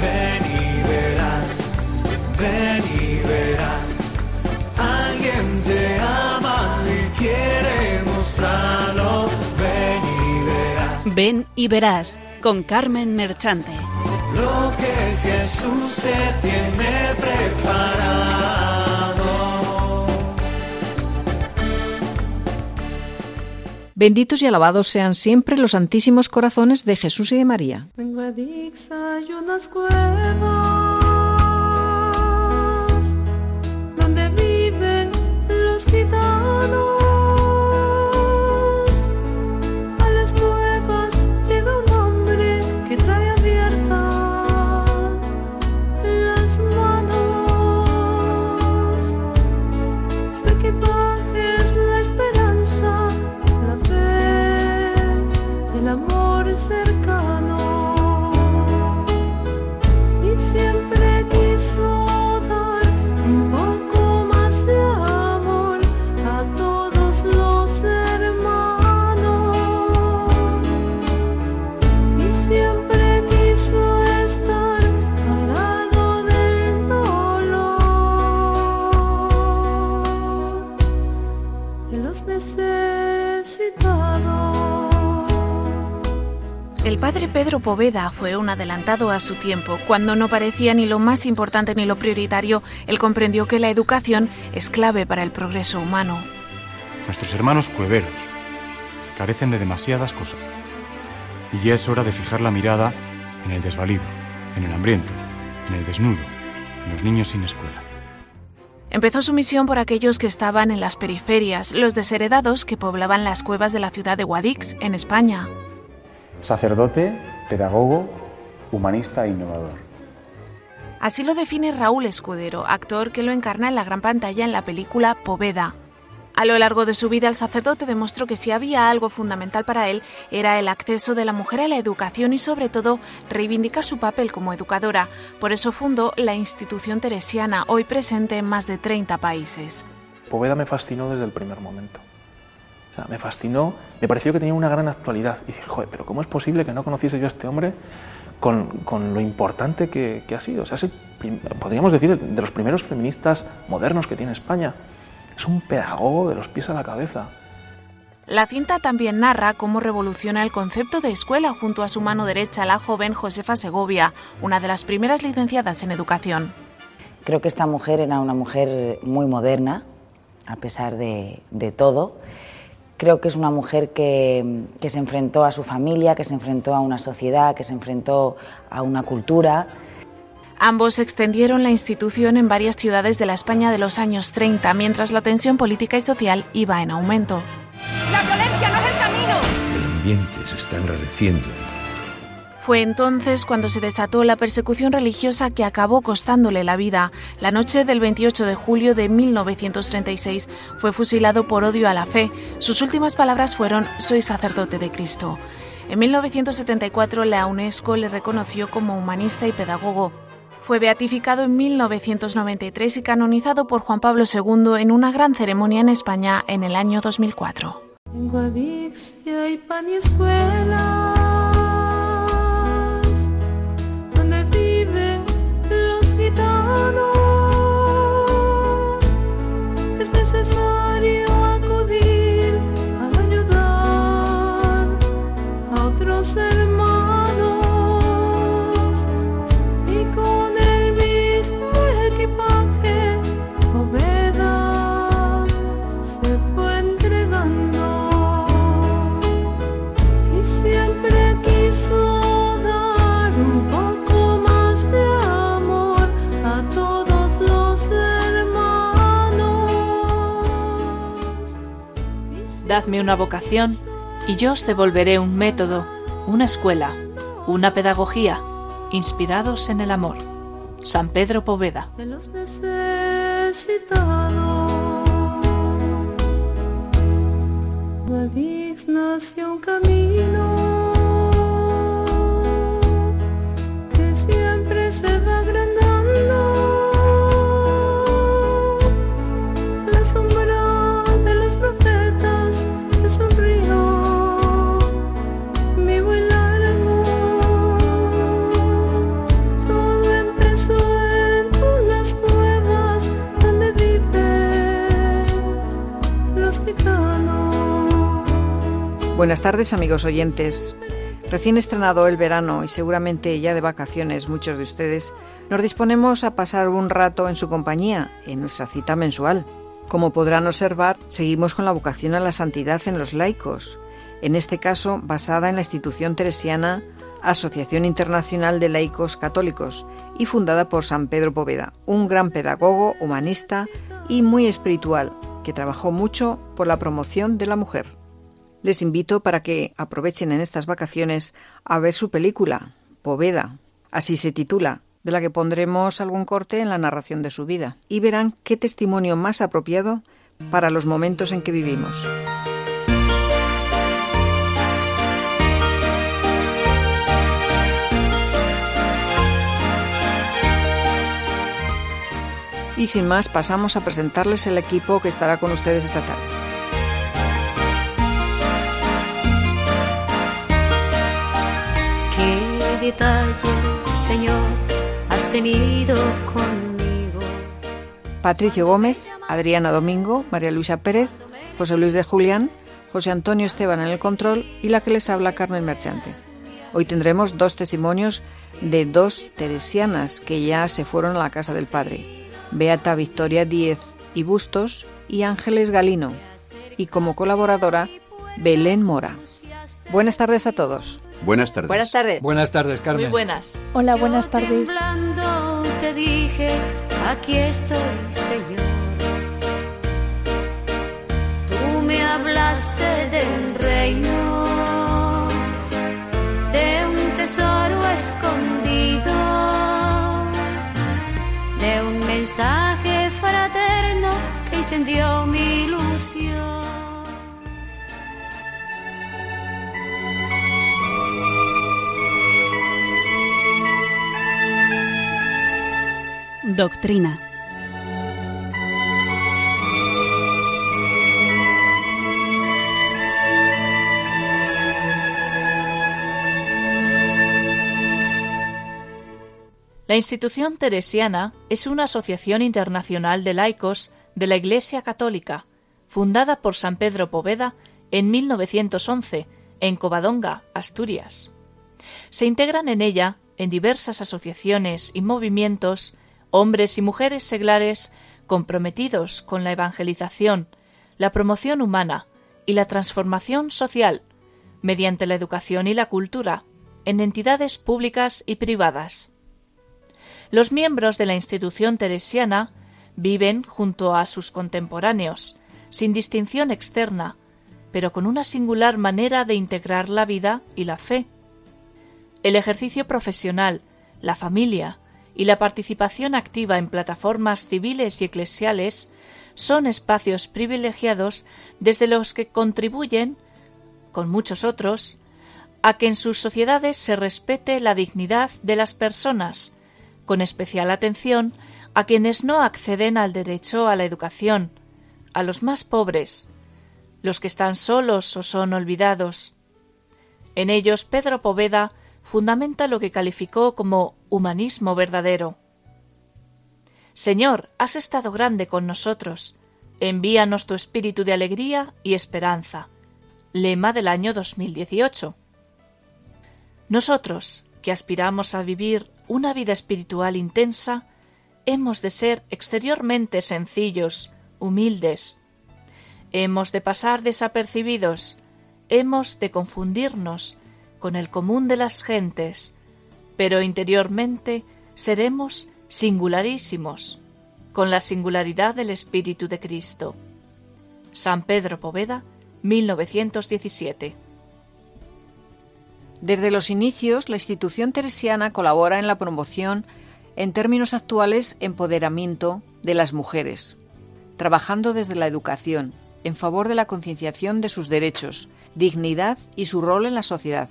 ven y verás, ven y verás. Alguien te ama y quiere mostrarlo, ven y verás. Ven y verás con Carmen Merchante. Lo que Jesús te tiene preparado. Benditos y alabados sean siempre los santísimos corazones de Jesús y de María. El padre Pedro Poveda fue un adelantado a su tiempo. Cuando no parecía ni lo más importante ni lo prioritario, él comprendió que la educación es clave para el progreso humano. Nuestros hermanos cueveros carecen de demasiadas cosas. Y ya es hora de fijar la mirada en el desvalido, en el hambriento, en el desnudo, en los niños sin escuela. Empezó su misión por aquellos que estaban en las periferias, los desheredados que poblaban las cuevas de la ciudad de Guadix, en España. Sacerdote, pedagogo, humanista e innovador. Así lo define Raúl Escudero, actor que lo encarna en la gran pantalla en la película Poveda. A lo largo de su vida, el sacerdote demostró que si había algo fundamental para él era el acceso de la mujer a la educación y, sobre todo, reivindicar su papel como educadora. Por eso fundó la institución teresiana, hoy presente en más de 30 países. Poveda me fascinó desde el primer momento. O sea, me fascinó, me pareció que tenía una gran actualidad. Y dije, joder, pero ¿cómo es posible que no conociese yo a este hombre con, con lo importante que, que, ha sido? O sea, es el, podríamos decir, de los primeros feministas modernos que tiene España. Es un pedagogo de los pies a la cabeza. La cinta también narra cómo revoluciona el concepto de escuela junto a su mano derecha, la joven Josefa Segovia, una de las primeras licenciadas en educación. Creo que esta mujer era una mujer muy moderna, a pesar de, de todo. Creo que es una mujer que, que, se enfrentó a su familia, que se enfrentó a una sociedad, que se enfrentó a una cultura. Ambos extendieron la institución en varias ciudades de la España de los años 30, mientras la tensión política y social iba en aumento. ¡La violencia no es el camino! El ambiente se está enrareciendo. Fue entonces cuando se desató la persecución religiosa que acabó costándole la vida. La noche del 28 de julio de 1936 fue fusilado por odio a la fe. Sus últimas palabras fueron Soy sacerdote de Cristo. En 1974 la UNESCO le reconoció como humanista y pedagogo. Fue beatificado en 1993 y canonizado por Juan Pablo II en una gran ceremonia en España en el año 2004. En Guadix ya hay pan y necesario acudir Dadme una vocación y yo os devolveré un método, una escuela, una pedagogía, inspirados en el amor. San Pedro Poveda. de los nació un camino que siempre se va agrandando. Buenas tardes amigos oyentes. Recién estrenado el verano y seguramente ya de vacaciones muchos de ustedes, nos disponemos a pasar un rato en su compañía en nuestra cita mensual. Como podrán observar, seguimos con la vocación a la santidad en los laicos, en este caso basada en la institución teresiana Asociación Internacional de Laicos Católicos y fundada por San Pedro Poveda, un gran pedagogo, humanista y muy espiritual que trabajó mucho por la promoción de la mujer. Les invito para que aprovechen en estas vacaciones a ver su película, Poveda, así se titula, de la que pondremos algún corte en la narración de su vida, y verán qué testimonio más apropiado para los momentos en que vivimos. Y sin más, pasamos a presentarles el equipo que estará con ustedes esta tarde. Detalle, Señor, has tenido conmigo. Patricio Gómez, Adriana Domingo, María Luisa Pérez, José Luis de Julián, José Antonio Esteban en el control y la que les habla Carmen Merchante. Hoy tendremos dos testimonios de dos teresianas que ya se fueron a la casa del Padre, Beata Victoria Díez y Bustos y Ángeles Galino, y como colaboradora Belén Mora. Buenas tardes a todos. Buenas tardes. Buenas tardes. Buenas tardes, Carmen. Muy buenas. Hola, buenas tardes. Temblando te dije, aquí estoy, Señor. Tú me hablaste de un reino, de un tesoro escondido, de un mensaje fraterno que incendió mi ilusión. Doctrina. La institución teresiana es una asociación internacional de laicos de la Iglesia Católica, fundada por San Pedro Poveda en 1911 en Covadonga, Asturias. Se integran en ella, en diversas asociaciones y movimientos, hombres y mujeres seglares comprometidos con la evangelización, la promoción humana y la transformación social, mediante la educación y la cultura, en entidades públicas y privadas. Los miembros de la institución teresiana viven junto a sus contemporáneos, sin distinción externa, pero con una singular manera de integrar la vida y la fe. El ejercicio profesional, la familia y la participación activa en plataformas civiles y eclesiales son espacios privilegiados desde los que contribuyen, con muchos otros, a que en sus sociedades se respete la dignidad de las personas, con especial atención a quienes no acceden al derecho a la educación, a los más pobres, los que están solos o son olvidados. En ellos Pedro Poveda fundamenta lo que calificó como humanismo verdadero. Señor, has estado grande con nosotros. Envíanos tu espíritu de alegría y esperanza. Lema del año 2018. Nosotros, que aspiramos a vivir una vida espiritual intensa, hemos de ser exteriormente sencillos, humildes. Hemos de pasar desapercibidos, hemos de confundirnos con el común de las gentes, pero interiormente seremos singularísimos, con la singularidad del Espíritu de Cristo. San Pedro Poveda, 1917. Desde los inicios, la institución teresiana colabora en la promoción, en términos actuales, empoderamiento de las mujeres, trabajando desde la educación, en favor de la concienciación de sus derechos, dignidad y su rol en la sociedad.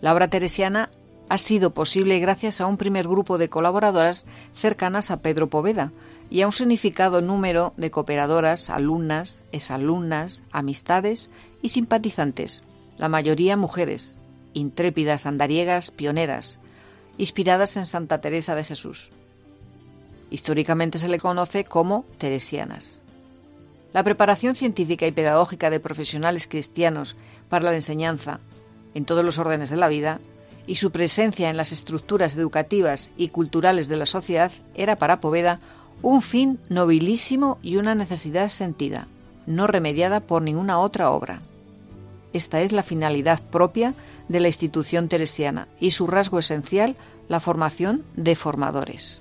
La obra teresiana ha sido posible gracias a un primer grupo de colaboradoras cercanas a Pedro Poveda y a un significado número de cooperadoras, alumnas, exalumnas, amistades y simpatizantes, la mayoría mujeres, intrépidas andariegas pioneras, inspiradas en Santa Teresa de Jesús. Históricamente se le conoce como teresianas. La preparación científica y pedagógica de profesionales cristianos para la enseñanza en todos los órdenes de la vida y su presencia en las estructuras educativas y culturales de la sociedad era para Poveda un fin nobilísimo y una necesidad sentida, no remediada por ninguna otra obra. Esta es la finalidad propia de la institución teresiana y su rasgo esencial, la formación de formadores.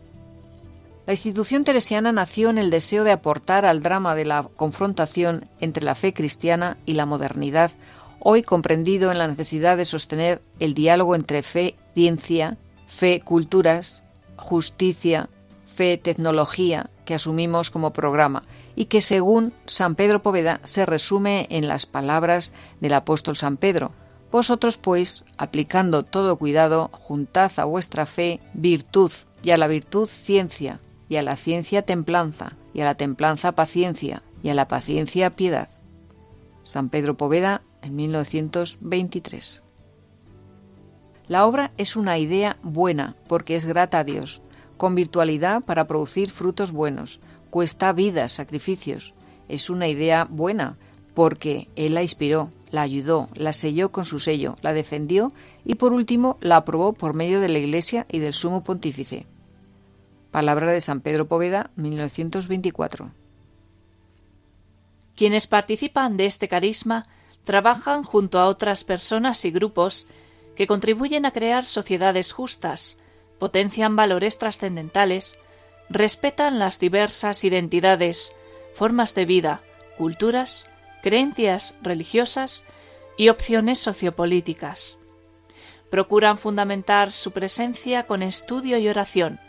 La institución teresiana nació en el deseo de aportar al drama de la confrontación entre la fe cristiana y la modernidad, hoy comprendido en la necesidad de sostener el diálogo entre fe, ciencia, fe, culturas, justicia, fe, tecnología, que asumimos como programa y que según San Pedro Poveda se resume en las palabras del apóstol San Pedro. Vosotros pues, aplicando todo cuidado, juntad a vuestra fe virtud y a la virtud ciencia y a la ciencia templanza, y a la templanza paciencia, y a la paciencia piedad. San Pedro Poveda, en 1923. La obra es una idea buena porque es grata a Dios, con virtualidad para producir frutos buenos, cuesta vidas, sacrificios. Es una idea buena porque Él la inspiró, la ayudó, la selló con su sello, la defendió y por último la aprobó por medio de la Iglesia y del Sumo Pontífice. Palabra de San Pedro Poveda, 1924. Quienes participan de este carisma trabajan junto a otras personas y grupos que contribuyen a crear sociedades justas, potencian valores trascendentales, respetan las diversas identidades, formas de vida, culturas, creencias religiosas y opciones sociopolíticas. Procuran fundamentar su presencia con estudio y oración,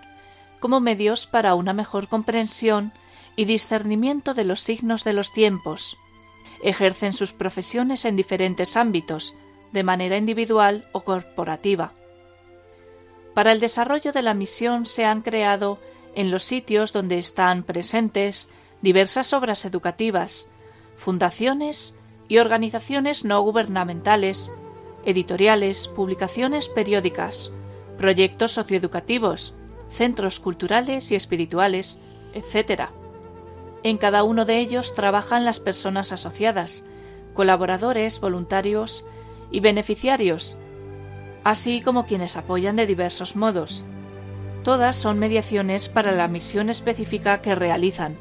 como medios para una mejor comprensión y discernimiento de los signos de los tiempos. Ejercen sus profesiones en diferentes ámbitos, de manera individual o corporativa. Para el desarrollo de la misión se han creado en los sitios donde están presentes diversas obras educativas, fundaciones y organizaciones no gubernamentales, editoriales, publicaciones periódicas, proyectos socioeducativos, centros culturales y espirituales, etc. En cada uno de ellos trabajan las personas asociadas, colaboradores, voluntarios y beneficiarios, así como quienes apoyan de diversos modos. Todas son mediaciones para la misión específica que realizan.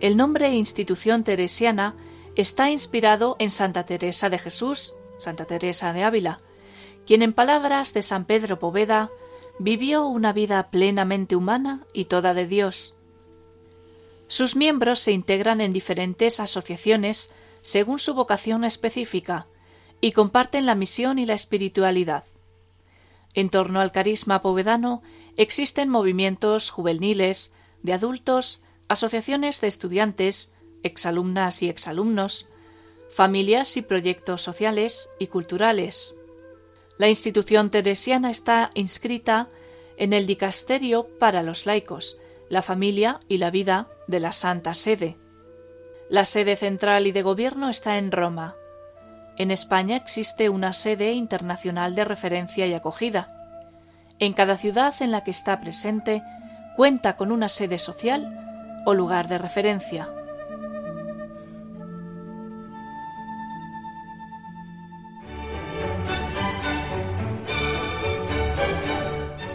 El nombre institución teresiana está inspirado en Santa Teresa de Jesús, Santa Teresa de Ávila, quien en palabras de San Pedro Poveda vivió una vida plenamente humana y toda de Dios. Sus miembros se integran en diferentes asociaciones según su vocación específica y comparten la misión y la espiritualidad. En torno al carisma povedano existen movimientos juveniles, de adultos, asociaciones de estudiantes, exalumnas y exalumnos, familias y proyectos sociales y culturales. La institución teresiana está inscrita en el Dicasterio para los laicos, la familia y la vida de la Santa Sede. La sede central y de gobierno está en Roma. En España existe una sede internacional de referencia y acogida. En cada ciudad en la que está presente cuenta con una sede social o lugar de referencia.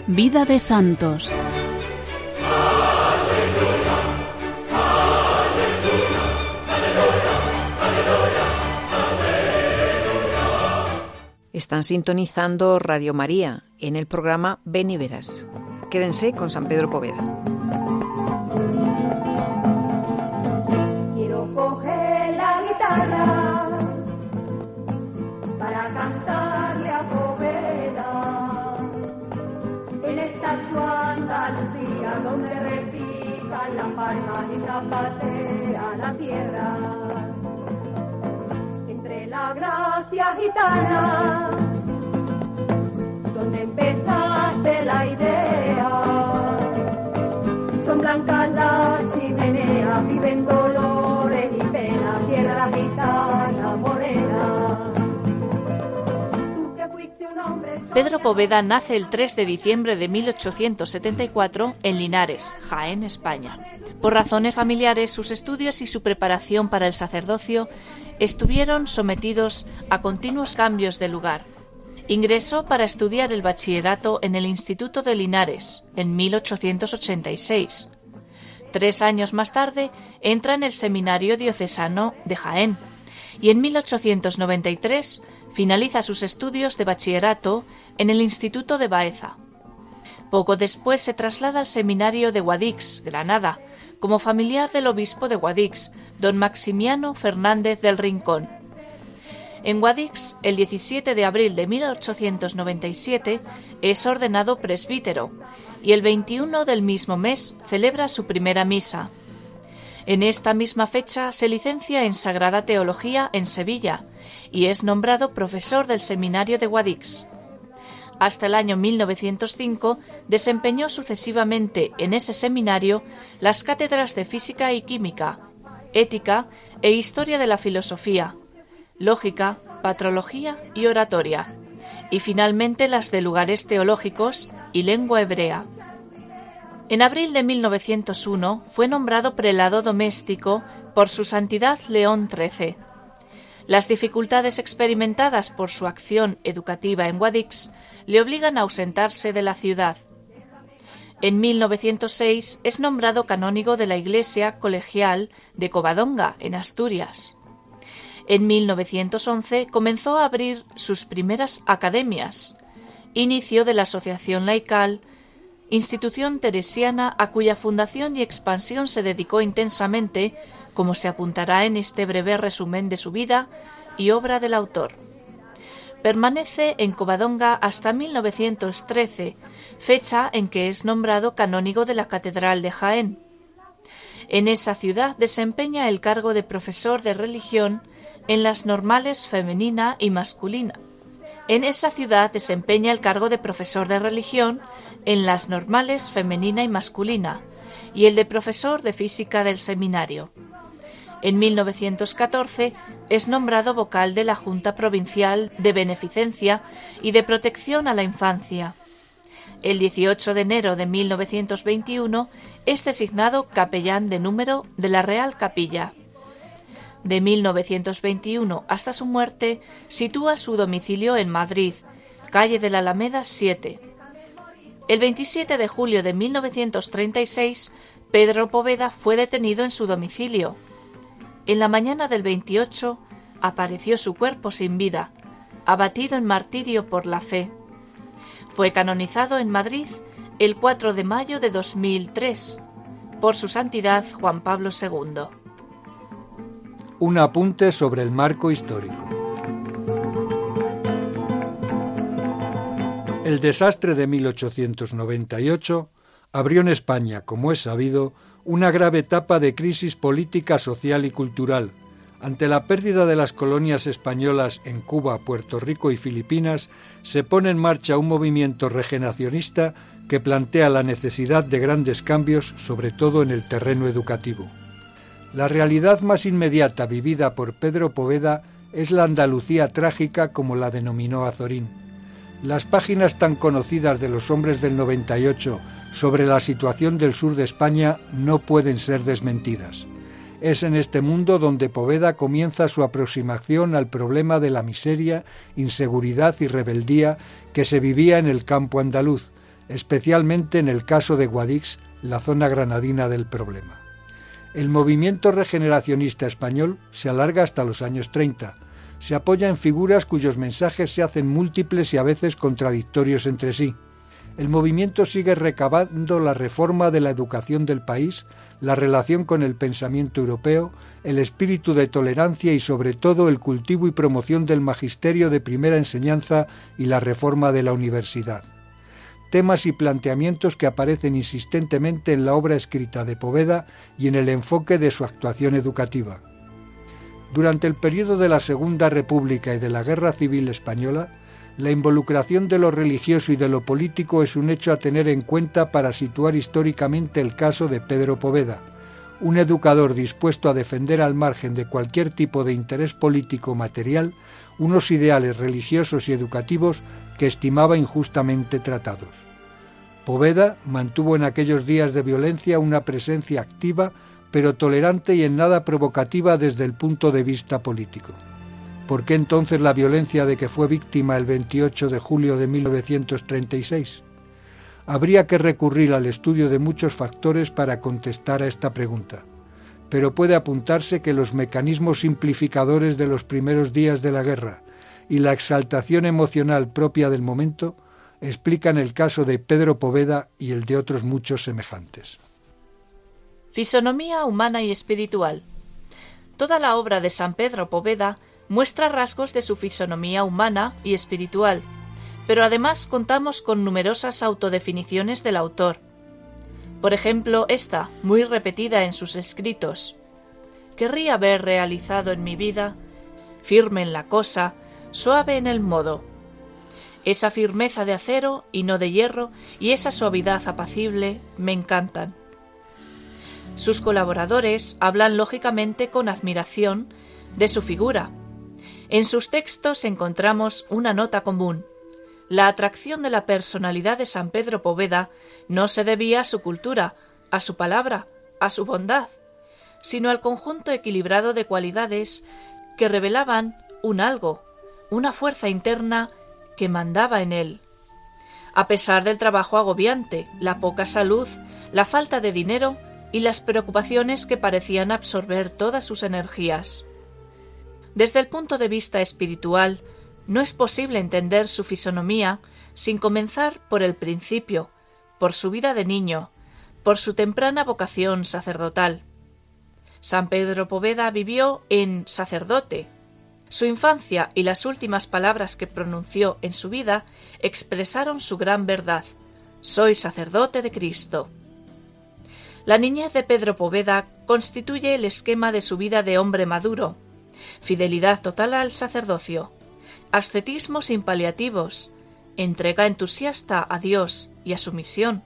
Vida de Santos. Están sintonizando Radio María en el programa Ven y Verás. Quédense con San Pedro Poveda. Quiero coger la guitarra para cantarle a Poveda en esta su Andalucía donde repican las palmas y zapatea la tierra entre la gracia gitana Pedro Poveda nace el 3 de diciembre de 1874 en Linares, Jaén, España. Por razones familiares, sus estudios y su preparación para el sacerdocio estuvieron sometidos a continuos cambios de lugar. Ingresó para estudiar el bachillerato en el Instituto de Linares en 1886. Tres años más tarde entra en el Seminario Diocesano de Jaén y en 1893 finaliza sus estudios de bachillerato en el Instituto de Baeza. Poco después se traslada al seminario de Guadix, Granada, como familiar del obispo de Guadix, don Maximiano Fernández del Rincón. En Guadix, el 17 de abril de 1897, es ordenado presbítero y el 21 del mismo mes celebra su primera misa. En esta misma fecha se licencia en Sagrada Teología en Sevilla y es nombrado profesor del Seminario de Guadix. Hasta el año 1905 desempeñó sucesivamente en ese seminario las cátedras de Física y Química, Ética e Historia de la Filosofía, Lógica, Patrología y Oratoria, y finalmente las de lugares teológicos y lengua hebrea. En abril de 1901 fue nombrado prelado doméstico por su santidad León XIII. Las dificultades experimentadas por su acción educativa en Guadix le obligan a ausentarse de la ciudad. En 1906 es nombrado canónigo de la Iglesia Colegial de Covadonga, en Asturias. En 1911 comenzó a abrir sus primeras academias, inicio de la Asociación Laical institución teresiana a cuya fundación y expansión se dedicó intensamente, como se apuntará en este breve resumen de su vida y obra del autor. Permanece en Covadonga hasta 1913, fecha en que es nombrado canónigo de la Catedral de Jaén. En esa ciudad desempeña el cargo de profesor de religión en las normales femenina y masculina. En esa ciudad desempeña el cargo de profesor de religión en las normales femenina y masculina y el de profesor de física del seminario. En 1914 es nombrado vocal de la Junta Provincial de Beneficencia y de Protección a la Infancia. El 18 de enero de 1921 es designado capellán de número de la Real Capilla. De 1921 hasta su muerte sitúa su domicilio en Madrid, calle de la Alameda 7. El 27 de julio de 1936, Pedro Poveda fue detenido en su domicilio. En la mañana del 28 apareció su cuerpo sin vida, abatido en martirio por la fe. Fue canonizado en Madrid el 4 de mayo de 2003 por su santidad Juan Pablo II. Un apunte sobre el marco histórico. El desastre de 1898 abrió en España, como es sabido, una grave etapa de crisis política, social y cultural. Ante la pérdida de las colonias españolas en Cuba, Puerto Rico y Filipinas, se pone en marcha un movimiento regeneracionista que plantea la necesidad de grandes cambios, sobre todo en el terreno educativo. La realidad más inmediata vivida por Pedro Poveda es la Andalucía trágica como la denominó Azorín. Las páginas tan conocidas de los hombres del 98 sobre la situación del sur de España no pueden ser desmentidas. Es en este mundo donde Poveda comienza su aproximación al problema de la miseria, inseguridad y rebeldía que se vivía en el campo andaluz, especialmente en el caso de Guadix, la zona granadina del problema. El movimiento regeneracionista español se alarga hasta los años 30. Se apoya en figuras cuyos mensajes se hacen múltiples y a veces contradictorios entre sí. El movimiento sigue recabando la reforma de la educación del país, la relación con el pensamiento europeo, el espíritu de tolerancia y sobre todo el cultivo y promoción del magisterio de primera enseñanza y la reforma de la universidad temas y planteamientos que aparecen insistentemente en la obra escrita de Poveda y en el enfoque de su actuación educativa. Durante el periodo de la Segunda República y de la Guerra Civil Española, la involucración de lo religioso y de lo político es un hecho a tener en cuenta para situar históricamente el caso de Pedro Poveda, un educador dispuesto a defender al margen de cualquier tipo de interés político material unos ideales religiosos y educativos que estimaba injustamente tratados. Poveda mantuvo en aquellos días de violencia una presencia activa, pero tolerante y en nada provocativa desde el punto de vista político. ¿Por qué entonces la violencia de que fue víctima el 28 de julio de 1936? Habría que recurrir al estudio de muchos factores para contestar a esta pregunta, pero puede apuntarse que los mecanismos simplificadores de los primeros días de la guerra y la exaltación emocional propia del momento explican el caso de Pedro Poveda y el de otros muchos semejantes. Fisonomía humana y espiritual. Toda la obra de San Pedro Poveda muestra rasgos de su fisonomía humana y espiritual, pero además contamos con numerosas autodefiniciones del autor. Por ejemplo, esta, muy repetida en sus escritos. Querría ver realizado en mi vida, firme en la cosa, suave en el modo, esa firmeza de acero y no de hierro y esa suavidad apacible me encantan. Sus colaboradores hablan lógicamente con admiración de su figura. En sus textos encontramos una nota común. La atracción de la personalidad de San Pedro Poveda no se debía a su cultura, a su palabra, a su bondad, sino al conjunto equilibrado de cualidades que revelaban un algo, una fuerza interna que mandaba en él. A pesar del trabajo agobiante, la poca salud, la falta de dinero y las preocupaciones que parecían absorber todas sus energías. Desde el punto de vista espiritual, no es posible entender su fisonomía sin comenzar por el principio, por su vida de niño, por su temprana vocación sacerdotal. San Pedro Poveda vivió en sacerdote, su infancia y las últimas palabras que pronunció en su vida expresaron su gran verdad. Soy sacerdote de Cristo. La niñez de Pedro Poveda constituye el esquema de su vida de hombre maduro. Fidelidad total al sacerdocio, ascetismo sin paliativos, entrega entusiasta a Dios y a su misión,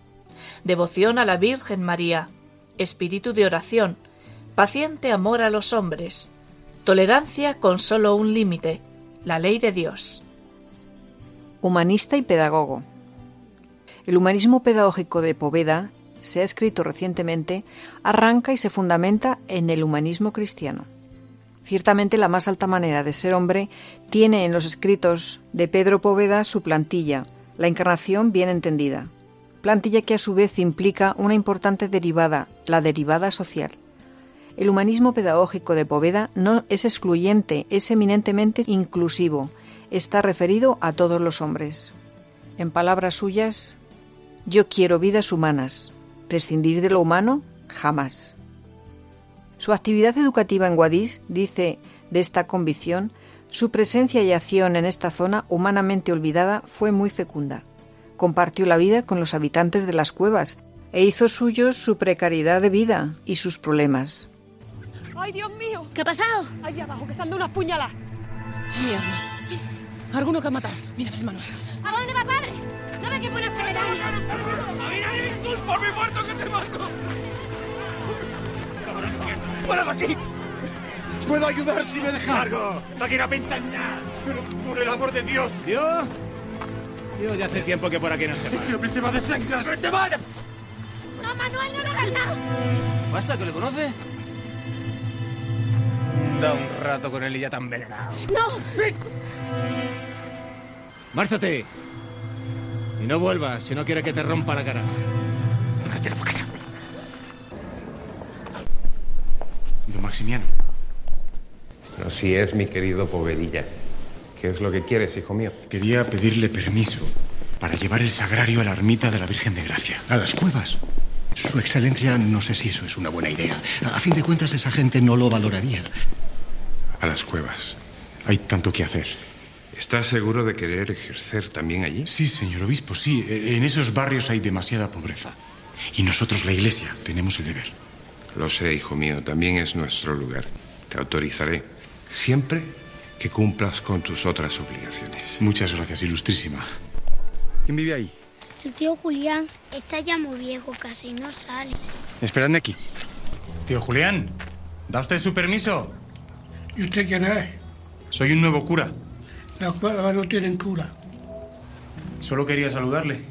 devoción a la Virgen María, espíritu de oración, paciente amor a los hombres, Tolerancia con solo un límite, la ley de Dios. Humanista y pedagogo. El humanismo pedagógico de Poveda, se ha escrito recientemente, arranca y se fundamenta en el humanismo cristiano. Ciertamente la más alta manera de ser hombre tiene en los escritos de Pedro Poveda su plantilla, la encarnación bien entendida. Plantilla que a su vez implica una importante derivada, la derivada social. El humanismo pedagógico de Poveda no es excluyente, es eminentemente inclusivo. Está referido a todos los hombres. En palabras suyas, yo quiero vidas humanas. Prescindir de lo humano, jamás. Su actividad educativa en Guadix dice de esta convicción, su presencia y acción en esta zona humanamente olvidada fue muy fecunda. Compartió la vida con los habitantes de las cuevas e hizo suyos su precariedad de vida y sus problemas. ¡Ay, Dios mío! ¿Qué ha pasado? Allí abajo, que están dando unas puñalas. Mierda. Alguno que ha matado. Mira, hermano. ¿A dónde va, padre? No ve que pone acelerar. ¡A mí nadie me por mi muerto que te mato! ¡Fuera de aquí! Puedo ayudar si me dejas. Largo, no quiero pensar nada. Pero por el amor de Dios. ¿Yo? Yo ya hace tiempo que por aquí no se va. Ese hombre se va a desangrar. ¡Que te vaya! No, Manuel, no le hagas nada. ¿Pasa que le conoce? Da un rato con él y ya tan envenenado. ¡No! ¡Márchate! Y no vuelvas si no quiere que te rompa la cara. Cállate la boca. Don Maximiano. Así es, mi querido Povedilla. ¿Qué es lo que quieres, hijo mío? Quería pedirle permiso para llevar el sagrario a la ermita de la Virgen de Gracia. ¿A las cuevas? Su excelencia, no sé si eso es una buena idea. A fin de cuentas, esa gente no lo valoraría. A las cuevas. Hay tanto que hacer. ¿Estás seguro de querer ejercer también allí? Sí, señor obispo, sí. En esos barrios hay demasiada pobreza. Y nosotros, la Iglesia, tenemos el deber. Lo sé, hijo mío, también es nuestro lugar. Te autorizaré siempre que cumplas con tus otras obligaciones. Muchas gracias, ilustrísima. ¿Quién vive ahí? El tío Julián está ya muy viejo, casi no sale. Esperadme aquí. Tío Julián, ¿da usted su permiso? ¿Y usted quién es? Soy un nuevo cura. Las cuevas no tienen cura. Solo quería saludarle.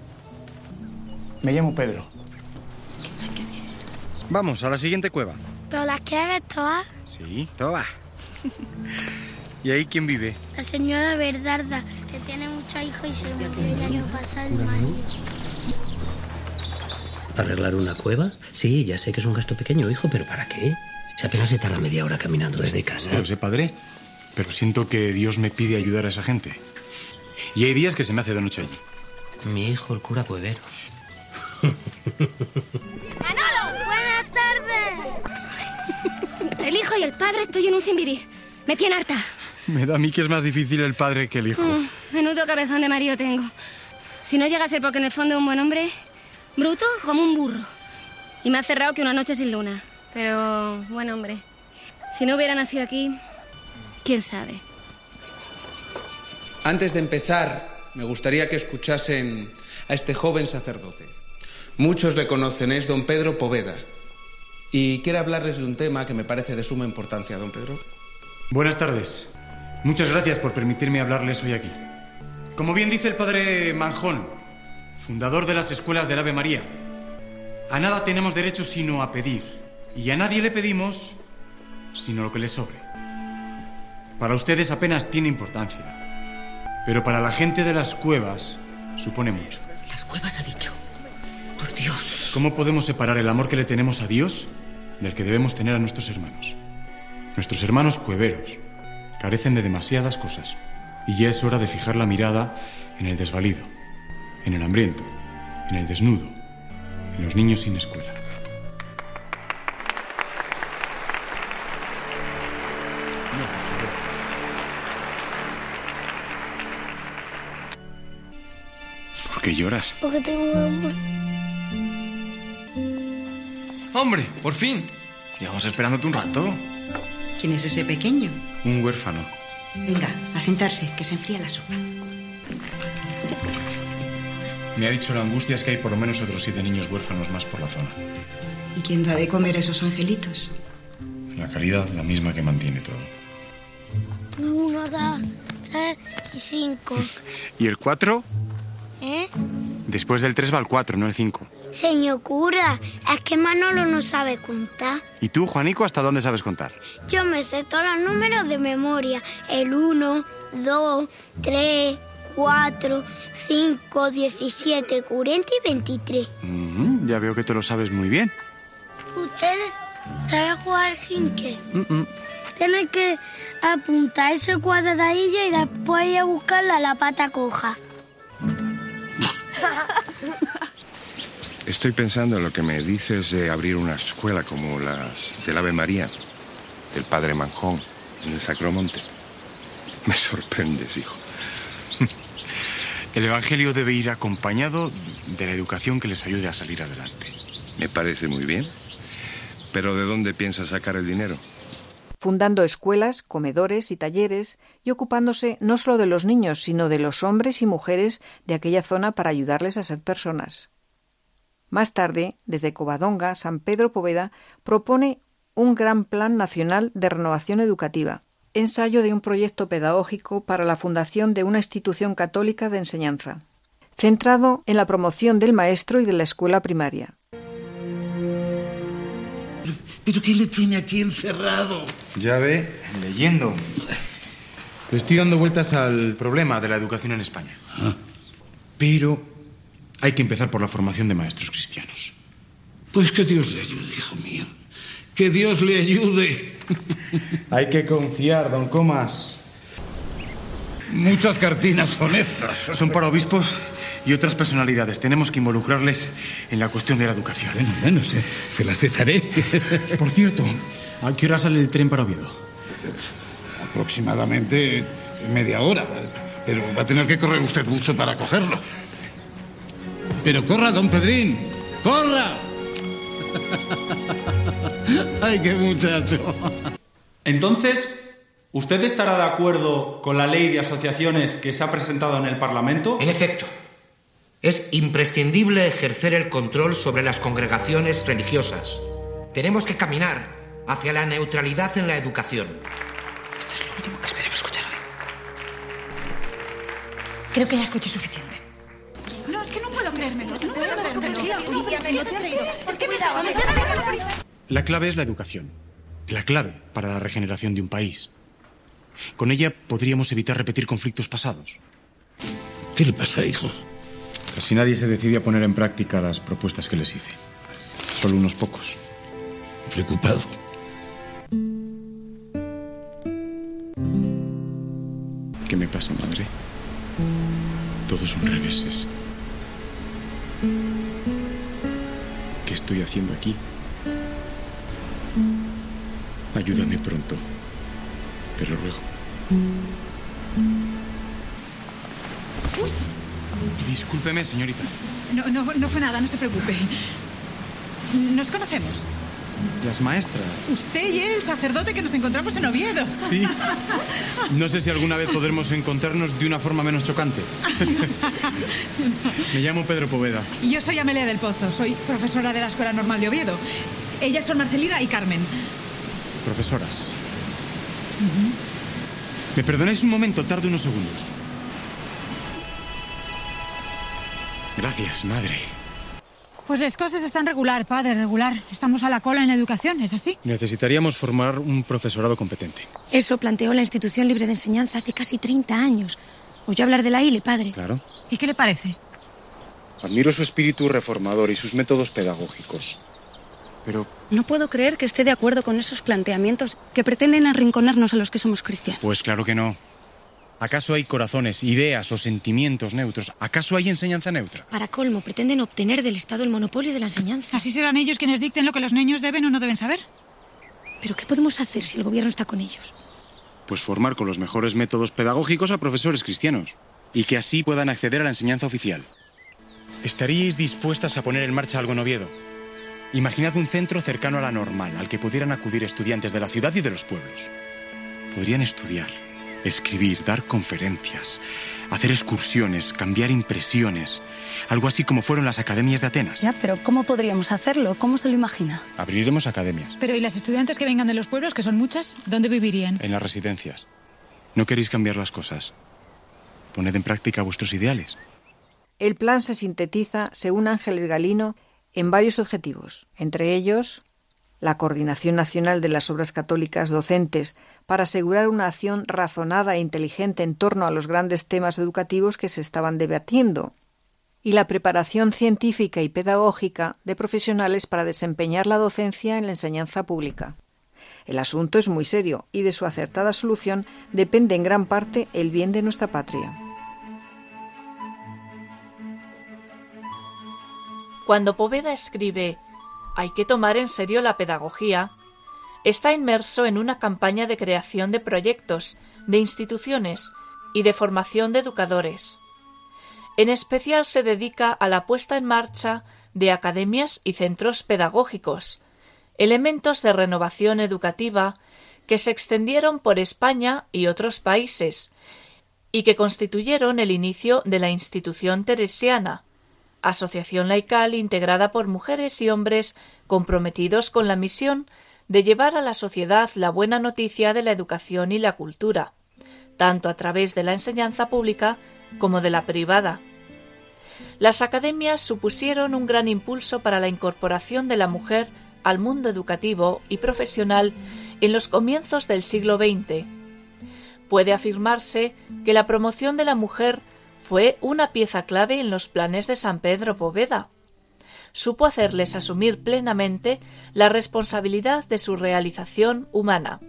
Me llamo Pedro. Vamos, a la siguiente cueva. ¿Pero las quieres todas? Sí, todas. ¿Y ahí quién vive? La señora Verdarda, que tiene muchos hijos y se murió el año pasado en mayo. ¿Arreglar una cueva? Sí, ya sé que es un gasto pequeño, hijo, pero ¿para qué? Si apenas se tarda media hora caminando desde casa. No lo sé, padre. Pero siento que Dios me pide ayudar a esa gente. Y hay días que se me hace de noche allí. Mi hijo, el cura cuevero. ¡Manolo! ¡Buenas tardes! El hijo y el padre estoy en un sin vivir. Me tiene harta. Me da a mí que es más difícil el padre que el hijo. Mm, menudo cabezón de marido tengo. Si no llega a ser porque en el fondo es un buen hombre, bruto como un burro. Y me ha cerrado que una noche sin luna. Pero, buen hombre. Si no hubiera nacido aquí, quién sabe. Antes de empezar, me gustaría que escuchasen a este joven sacerdote. Muchos le conocen, es don Pedro Poveda. Y quiero hablarles de un tema que me parece de suma importancia, don Pedro. Buenas tardes. Muchas gracias por permitirme hablarles hoy aquí. Como bien dice el padre Manjón, fundador de las escuelas del Ave María, a nada tenemos derecho sino a pedir. Y a nadie le pedimos sino lo que le sobre. Para ustedes apenas tiene importancia, pero para la gente de las cuevas supone mucho. Las cuevas ha dicho. Por Dios. ¿Cómo podemos separar el amor que le tenemos a Dios del que debemos tener a nuestros hermanos? Nuestros hermanos cueveros carecen de demasiadas cosas y ya es hora de fijar la mirada en el desvalido, en el hambriento, en el desnudo, en los niños sin escuela. Qué lloras? Porque tengo hambre. Hombre, por fin. Llevamos esperándote un rato. ¿Quién es ese pequeño? Un huérfano. Venga, a sentarse, que se enfría la sopa. Me ha dicho la angustia es que hay por lo menos otros siete niños huérfanos más por la zona. ¿Y quién da de comer a esos angelitos? La caridad la misma que mantiene todo. Uno, dos, tres y cinco. ¿Y el cuatro? Después del tres va el cuatro, no el cinco. Señor cura, es que Manolo no sabe contar. ¿Y tú, Juanico, hasta dónde sabes contar? Yo me sé todos los números de memoria. El 1, 2, 3, 4, 5, 17, 40 y 23. Ujú, ya veo que te lo sabes muy bien. ¿Ustedes saben jugar jinque? Mm, mm. Tienen que apuntar ese cuadradillo y después ir a buscarla a la pata coja. Estoy pensando en lo que me dices de abrir una escuela como las del Ave María, del Padre Manjón, en el Sacromonte. Me sorprendes, hijo. El Evangelio debe ir acompañado de la educación que les ayude a salir adelante. Me parece muy bien. Pero ¿de dónde piensas sacar el dinero? Fundando escuelas, comedores y talleres y ocupándose no solo de los niños, sino de los hombres y mujeres de aquella zona para ayudarles a ser personas. Más tarde, desde Covadonga, San Pedro Poveda propone un gran plan nacional de renovación educativa, ensayo de un proyecto pedagógico para la fundación de una institución católica de enseñanza, centrado en la promoción del maestro y de la escuela primaria. ¿Pero qué le tiene aquí encerrado? Ya ve, leyendo. Le estoy dando vueltas al problema de la educación en España. Pero hay que empezar por la formación de maestros cristianos. Pues que Dios le ayude, hijo mío. Que Dios le ayude. Hay que confiar, don Comas. Muchas cartinas son estas. Son para obispos y otras personalidades. Tenemos que involucrarles en la cuestión de la educación. Bueno, bueno, se, se las echaré. Por cierto, ¿a qué hora sale el tren para Oviedo? Aproximadamente media hora. Pero va a tener que correr usted mucho para cogerlo. Pero corra, don Pedrín. ¡Corra! ¡Ay, qué muchacho! Entonces, ¿usted estará de acuerdo con la ley de asociaciones que se ha presentado en el Parlamento? En efecto, es imprescindible ejercer el control sobre las congregaciones religiosas. Tenemos que caminar hacia la neutralidad en la educación. Esto es lo último que esperemos escuchar hoy. Creo que ya escuché suficiente. puedo creérmelo. No puedo creérmelo. Es que mira, vamos La clave es la educación. La clave para la regeneración de un país. Con ella podríamos evitar repetir conflictos pasados. ¿Qué le pasa, hijo? Casi nadie se decide a poner en práctica las propuestas que les hice. Solo unos pocos. Preocupado. ¿Qué me pasa, madre? Todos son reveses. ¿Qué estoy haciendo aquí? Ayúdame pronto. Te lo ruego. Discúlpeme, señorita. No, no, no fue nada, no se preocupe. Nos conocemos. Las maestras. Usted y el sacerdote que nos encontramos en Oviedo. Sí. No sé si alguna vez podremos encontrarnos de una forma menos chocante. Me llamo Pedro Poveda. Y yo soy Amelia del Pozo, soy profesora de la Escuela Normal de Oviedo. Ellas son Marcelina y Carmen. Profesoras. ¿Me perdonáis un momento? Tarde unos segundos. Gracias, madre. Pues las cosas están regular, padre, regular. Estamos a la cola en educación, ¿es así? Necesitaríamos formar un profesorado competente. Eso planteó la Institución Libre de Enseñanza hace casi 30 años. Oyó hablar de la ILE, padre. Claro. ¿Y qué le parece? Admiro su espíritu reformador y sus métodos pedagógicos. Pero No puedo creer que esté de acuerdo con esos planteamientos que pretenden arrinconarnos a los que somos cristianos. Pues claro que no. ¿Acaso hay corazones, ideas o sentimientos neutros? ¿Acaso hay enseñanza neutra? Para colmo, pretenden obtener del Estado el monopolio de la enseñanza. ¿Así serán ellos quienes dicten lo que los niños deben o no deben saber? ¿Pero qué podemos hacer si el gobierno está con ellos? Pues formar con los mejores métodos pedagógicos a profesores cristianos y que así puedan acceder a la enseñanza oficial. ¿Estaríais dispuestas a poner en marcha algo en Oviedo? Imaginad un centro cercano a la normal, al que pudieran acudir estudiantes de la ciudad y de los pueblos. Podrían estudiar, escribir, dar conferencias, hacer excursiones, cambiar impresiones, algo así como fueron las academias de Atenas. Ya, pero ¿cómo podríamos hacerlo? ¿Cómo se lo imagina? Abriremos academias, Pero ¿y las estudiantes que vengan de los pueblos, que son muchas, dónde vivirían? en las residencias. ¿No queréis cambiar las cosas? Poned en práctica vuestros ideales. El plan se sintetiza, según Ángeles Galino, en varios objetivos, entre ellos la coordinación nacional de las obras católicas docentes para asegurar una acción razonada e inteligente en torno a los grandes temas educativos que se estaban debatiendo, y la preparación científica y pedagógica de profesionales para desempeñar la docencia en la enseñanza pública. El asunto es muy serio y de su acertada solución depende en gran parte el bien de nuestra patria. Cuando Poveda escribe Hay que tomar en serio la pedagogía, está inmerso en una campaña de creación de proyectos, de instituciones y de formación de educadores. En especial se dedica a la puesta en marcha de academias y centros pedagógicos, elementos de renovación educativa que se extendieron por España y otros países, y que constituyeron el inicio de la institución teresiana, asociación laical integrada por mujeres y hombres comprometidos con la misión de llevar a la sociedad la buena noticia de la educación y la cultura, tanto a través de la enseñanza pública como de la privada. Las academias supusieron un gran impulso para la incorporación de la mujer al mundo educativo y profesional en los comienzos del siglo XX. Puede afirmarse que la promoción de la mujer fue una pieza clave en los planes de San Pedro Poveda. Supo hacerles asumir plenamente la responsabilidad de su realización humana.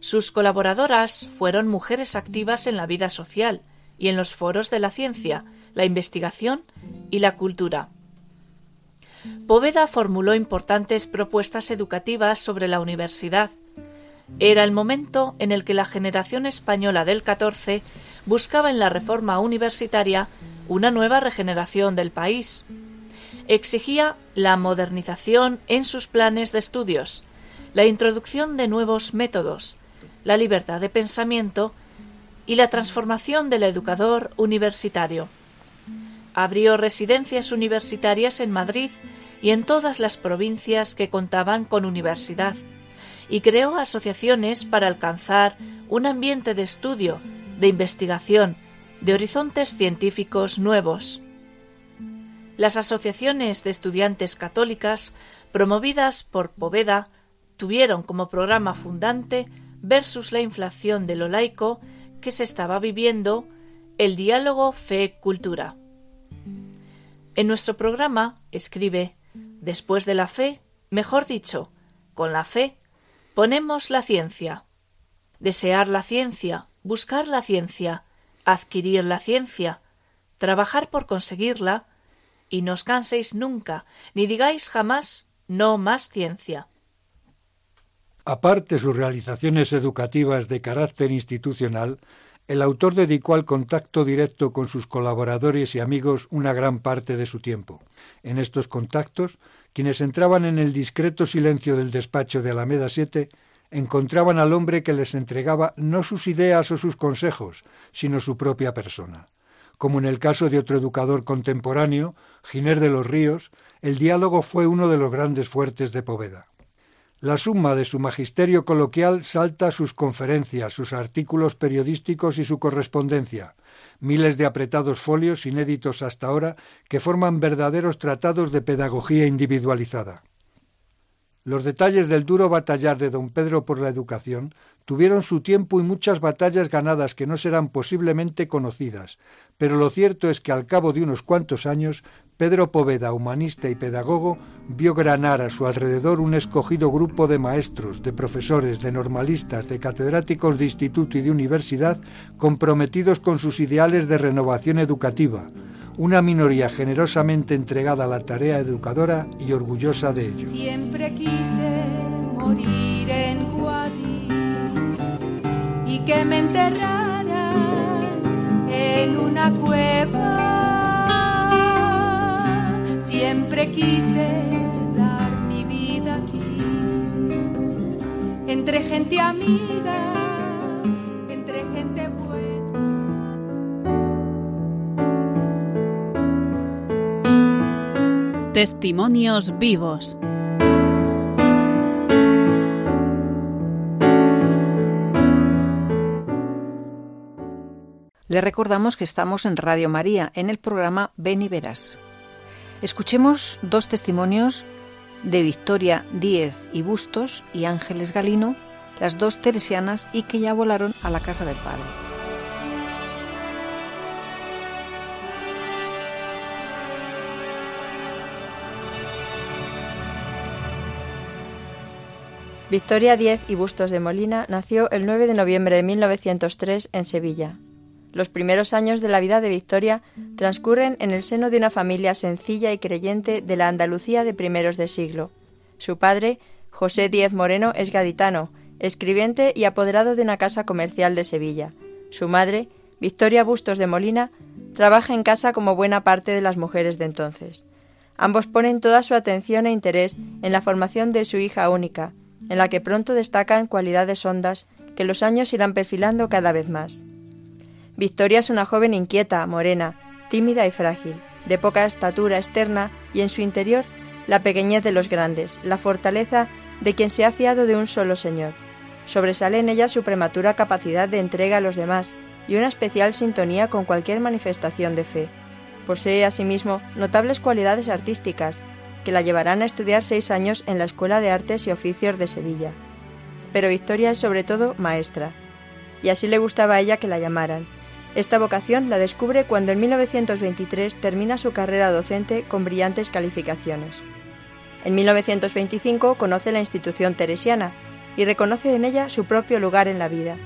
Sus colaboradoras fueron mujeres activas en la vida social y en los foros de la ciencia, la investigación y la cultura. Poveda formuló importantes propuestas educativas sobre la universidad. Era el momento en el que la generación española del 14 buscaba en la reforma universitaria una nueva regeneración del país. Exigía la modernización en sus planes de estudios, la introducción de nuevos métodos, la libertad de pensamiento y la transformación del educador universitario. Abrió residencias universitarias en Madrid y en todas las provincias que contaban con universidad, y creó asociaciones para alcanzar un ambiente de estudio, de investigación, de horizontes científicos nuevos. Las asociaciones de estudiantes católicas, promovidas por Poveda, tuvieron como programa fundante versus la inflación de lo laico que se estaba viviendo el diálogo fe-cultura. En nuestro programa escribe Después de la fe, mejor dicho, con la fe, ponemos la ciencia. Desear la ciencia, buscar la ciencia, adquirir la ciencia, trabajar por conseguirla, y no os canséis nunca, ni digáis jamás no más ciencia. Aparte sus realizaciones educativas de carácter institucional, el autor dedicó al contacto directo con sus colaboradores y amigos una gran parte de su tiempo. En estos contactos, quienes entraban en el discreto silencio del despacho de Alameda 7 encontraban al hombre que les entregaba no sus ideas o sus consejos, sino su propia persona. Como en el caso de otro educador contemporáneo, Giner de los Ríos, el diálogo fue uno de los grandes fuertes de Poveda. La suma de su magisterio coloquial salta sus conferencias, sus artículos periodísticos y su correspondencia, miles de apretados folios inéditos hasta ahora que forman verdaderos tratados de pedagogía individualizada. Los detalles del duro batallar de don Pedro por la educación tuvieron su tiempo y muchas batallas ganadas que no serán posiblemente conocidas, pero lo cierto es que al cabo de unos cuantos años Pedro Poveda, humanista y pedagogo, vio granar a su alrededor un escogido grupo de maestros, de profesores, de normalistas, de catedráticos de instituto y de universidad comprometidos con sus ideales de renovación educativa, una minoría generosamente entregada a la tarea educadora y orgullosa de ello. Siempre quise morir en y que me enterraran en una cueva Siempre quise dar mi vida aquí, entre gente amiga, entre gente buena. Testimonios vivos. Le recordamos que estamos en Radio María, en el programa Ven y Verás. Escuchemos dos testimonios de Victoria Díez y Bustos y Ángeles Galino, las dos teresianas y que ya volaron a la casa del Padre. Victoria Díez y Bustos de Molina nació el 9 de noviembre de 1903 en Sevilla. Los primeros años de la vida de Victoria transcurren en el seno de una familia sencilla y creyente de la Andalucía de primeros de siglo. Su padre, José Díez Moreno, es gaditano, escribiente y apoderado de una casa comercial de Sevilla. Su madre, Victoria Bustos de Molina, trabaja en casa como buena parte de las mujeres de entonces. Ambos ponen toda su atención e interés en la formación de su hija única, en la que pronto destacan cualidades hondas que los años irán perfilando cada vez más. Victoria es una joven inquieta, morena, tímida y frágil, de poca estatura externa y en su interior la pequeñez de los grandes, la fortaleza de quien se ha fiado de un solo Señor. Sobresale en ella su prematura capacidad de entrega a los demás y una especial sintonía con cualquier manifestación de fe. Posee asimismo notables cualidades artísticas, que la llevarán a estudiar seis años en la Escuela de Artes y Oficios de Sevilla. Pero Victoria es sobre todo maestra, y así le gustaba a ella que la llamaran, esta vocación la descubre cuando en 1923 termina su carrera docente con brillantes calificaciones. En 1925 conoce la institución teresiana y reconoce en ella su propio lugar en la vida.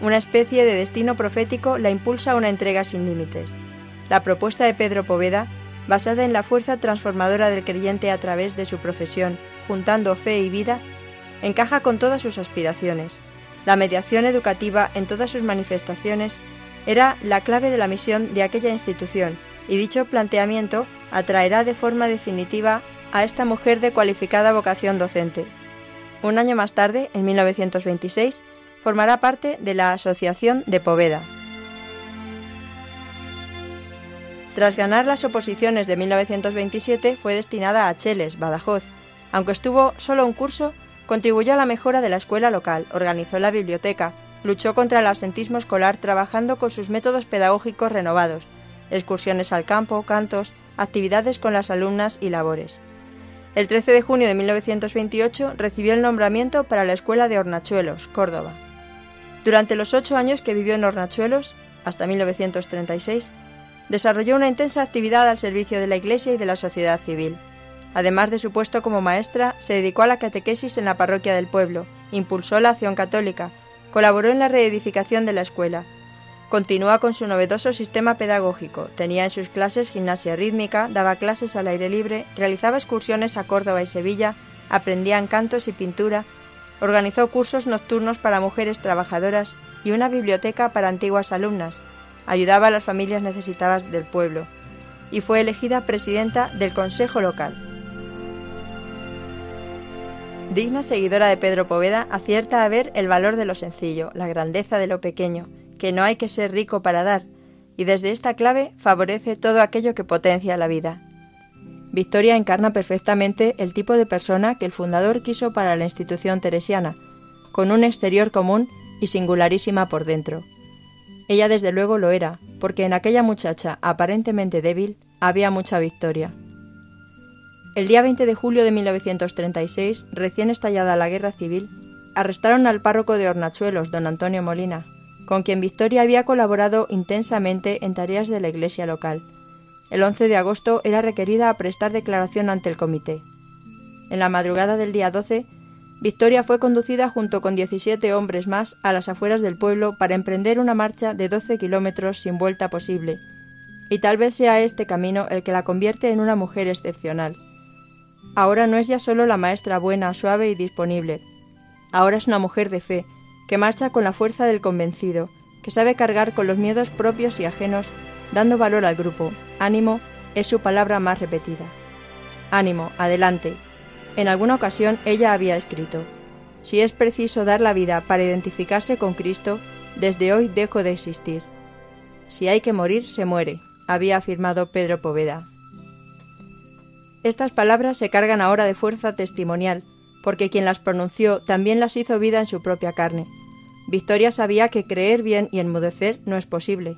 Una especie de destino profético la impulsa a una entrega sin límites. La propuesta de Pedro Poveda, basada en la fuerza transformadora del creyente a través de su profesión, juntando fe y vida, encaja con todas sus aspiraciones. La mediación educativa en todas sus manifestaciones era la clave de la misión de aquella institución y dicho planteamiento atraerá de forma definitiva a esta mujer de cualificada vocación docente. Un año más tarde, en 1926, formará parte de la Asociación de Poveda. Tras ganar las oposiciones de 1927, fue destinada a Cheles, Badajoz. Aunque estuvo solo un curso, contribuyó a la mejora de la escuela local, organizó la biblioteca, Luchó contra el absentismo escolar trabajando con sus métodos pedagógicos renovados, excursiones al campo, cantos actividades con las alumnas y labores. El 13 de junio de 1928 recibió el nombramiento para la Escuela de Hornachuelos, Córdoba. Durante los ocho años que vivió en Hornachuelos, hasta 1936, desarrolló una intensa actividad al servicio de la Iglesia y de la sociedad civil. Además de su puesto como maestra, se dedicó a la catequesis en la parroquia del pueblo, impulsó la acción católica, colaboró en la reedificación de la escuela, Continúa con su novedoso sistema pedagógico. Tenía en sus clases gimnasia rítmica, daba clases al aire libre, realizaba excursiones a Córdoba y Sevilla, aprendía cantos y pintura, organizó cursos nocturnos para mujeres trabajadoras y una biblioteca para antiguas alumnas, ayudaba a las familias necesitadas del pueblo y fue elegida presidenta del Consejo Local. Digna seguidora de Pedro Poveda, acierta a ver el valor de lo sencillo, la grandeza de lo pequeño, que no hay que ser rico para dar, y desde esta clave favorece todo aquello que potencia la vida. Victoria encarna perfectamente el tipo de persona que el fundador quiso para la institución teresiana, con un exterior común y singularísima por dentro. Ella desde luego lo era, porque en aquella muchacha aparentemente débil había mucha victoria. El día 20 de julio de 1936, recién estallada la guerra civil, arrestaron al párroco de Hornachuelos, don Antonio Molina, con quien Victoria había colaborado intensamente en tareas de la iglesia local. El 11 de agosto era requerida a prestar declaración ante el comité. En la madrugada del día 12, Victoria fue conducida junto con 17 hombres más a las afueras del pueblo para emprender una marcha de 12 kilómetros sin vuelta posible, y tal vez sea este camino el que la convierte en una mujer excepcional. Ahora no es ya solo la maestra buena, suave y disponible, ahora es una mujer de fe, que marcha con la fuerza del convencido, que sabe cargar con los miedos propios y ajenos, dando valor al grupo. Ánimo es su palabra más repetida. Ánimo, adelante. En alguna ocasión ella había escrito, Si es preciso dar la vida para identificarse con Cristo, desde hoy dejo de existir. Si hay que morir, se muere, había afirmado Pedro Poveda. Estas palabras se cargan ahora de fuerza testimonial, porque quien las pronunció también las hizo vida en su propia carne. Victoria sabía que creer bien y enmudecer no es posible,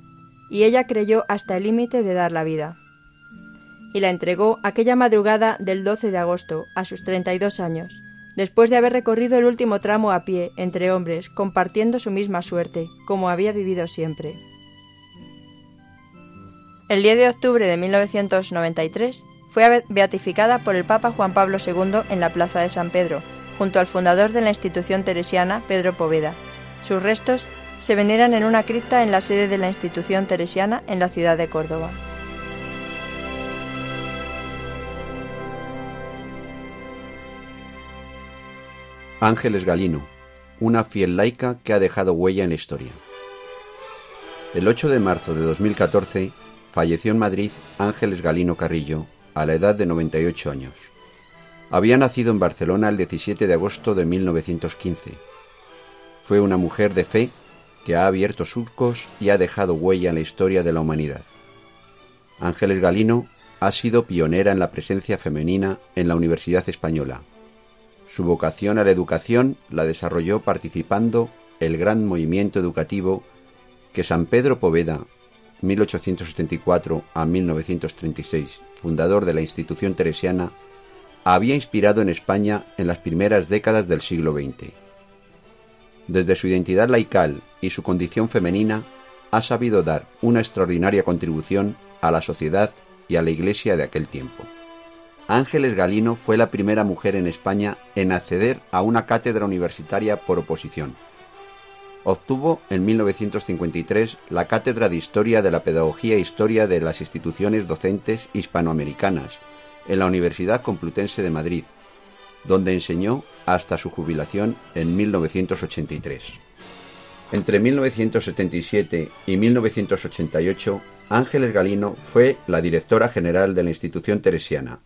y ella creyó hasta el límite de dar la vida. Y la entregó aquella madrugada del 12 de agosto, a sus 32 años, después de haber recorrido el último tramo a pie, entre hombres, compartiendo su misma suerte, como había vivido siempre. El 10 de octubre de 1993 fue beatificada por el Papa Juan Pablo II en la Plaza de San Pedro, junto al fundador de la institución teresiana, Pedro Poveda. Sus restos se veneran en una cripta en la sede de la institución teresiana en la ciudad de Córdoba. Ángeles Galino, una fiel laica que ha dejado huella en la historia. El 8 de marzo de 2014 falleció en Madrid Ángeles Galino Carrillo, a la edad de 98 años. Había nacido en Barcelona el 17 de agosto de 1915. Fue una mujer de fe que ha abierto surcos y ha dejado huella en la historia de la humanidad. Ángeles Galino ha sido pionera en la presencia femenina en la Universidad Española. Su vocación a la educación la desarrolló participando el gran movimiento educativo que San Pedro Poveda, 1874 a 1936, fundador de la institución teresiana, había inspirado en España en las primeras décadas del siglo XX. Desde su identidad laical y su condición femenina, ha sabido dar una extraordinaria contribución a la sociedad y a la Iglesia de aquel tiempo. Ángeles Galino fue la primera mujer en España en acceder a una cátedra universitaria por oposición. Obtuvo en 1953 la Cátedra de Historia de la Pedagogía e Historia de las Instituciones Docentes Hispanoamericanas en la Universidad Complutense de Madrid, donde enseñó hasta su jubilación en 1983. Entre 1977 y 1988, Ángeles Galino fue la directora general de la institución teresiana,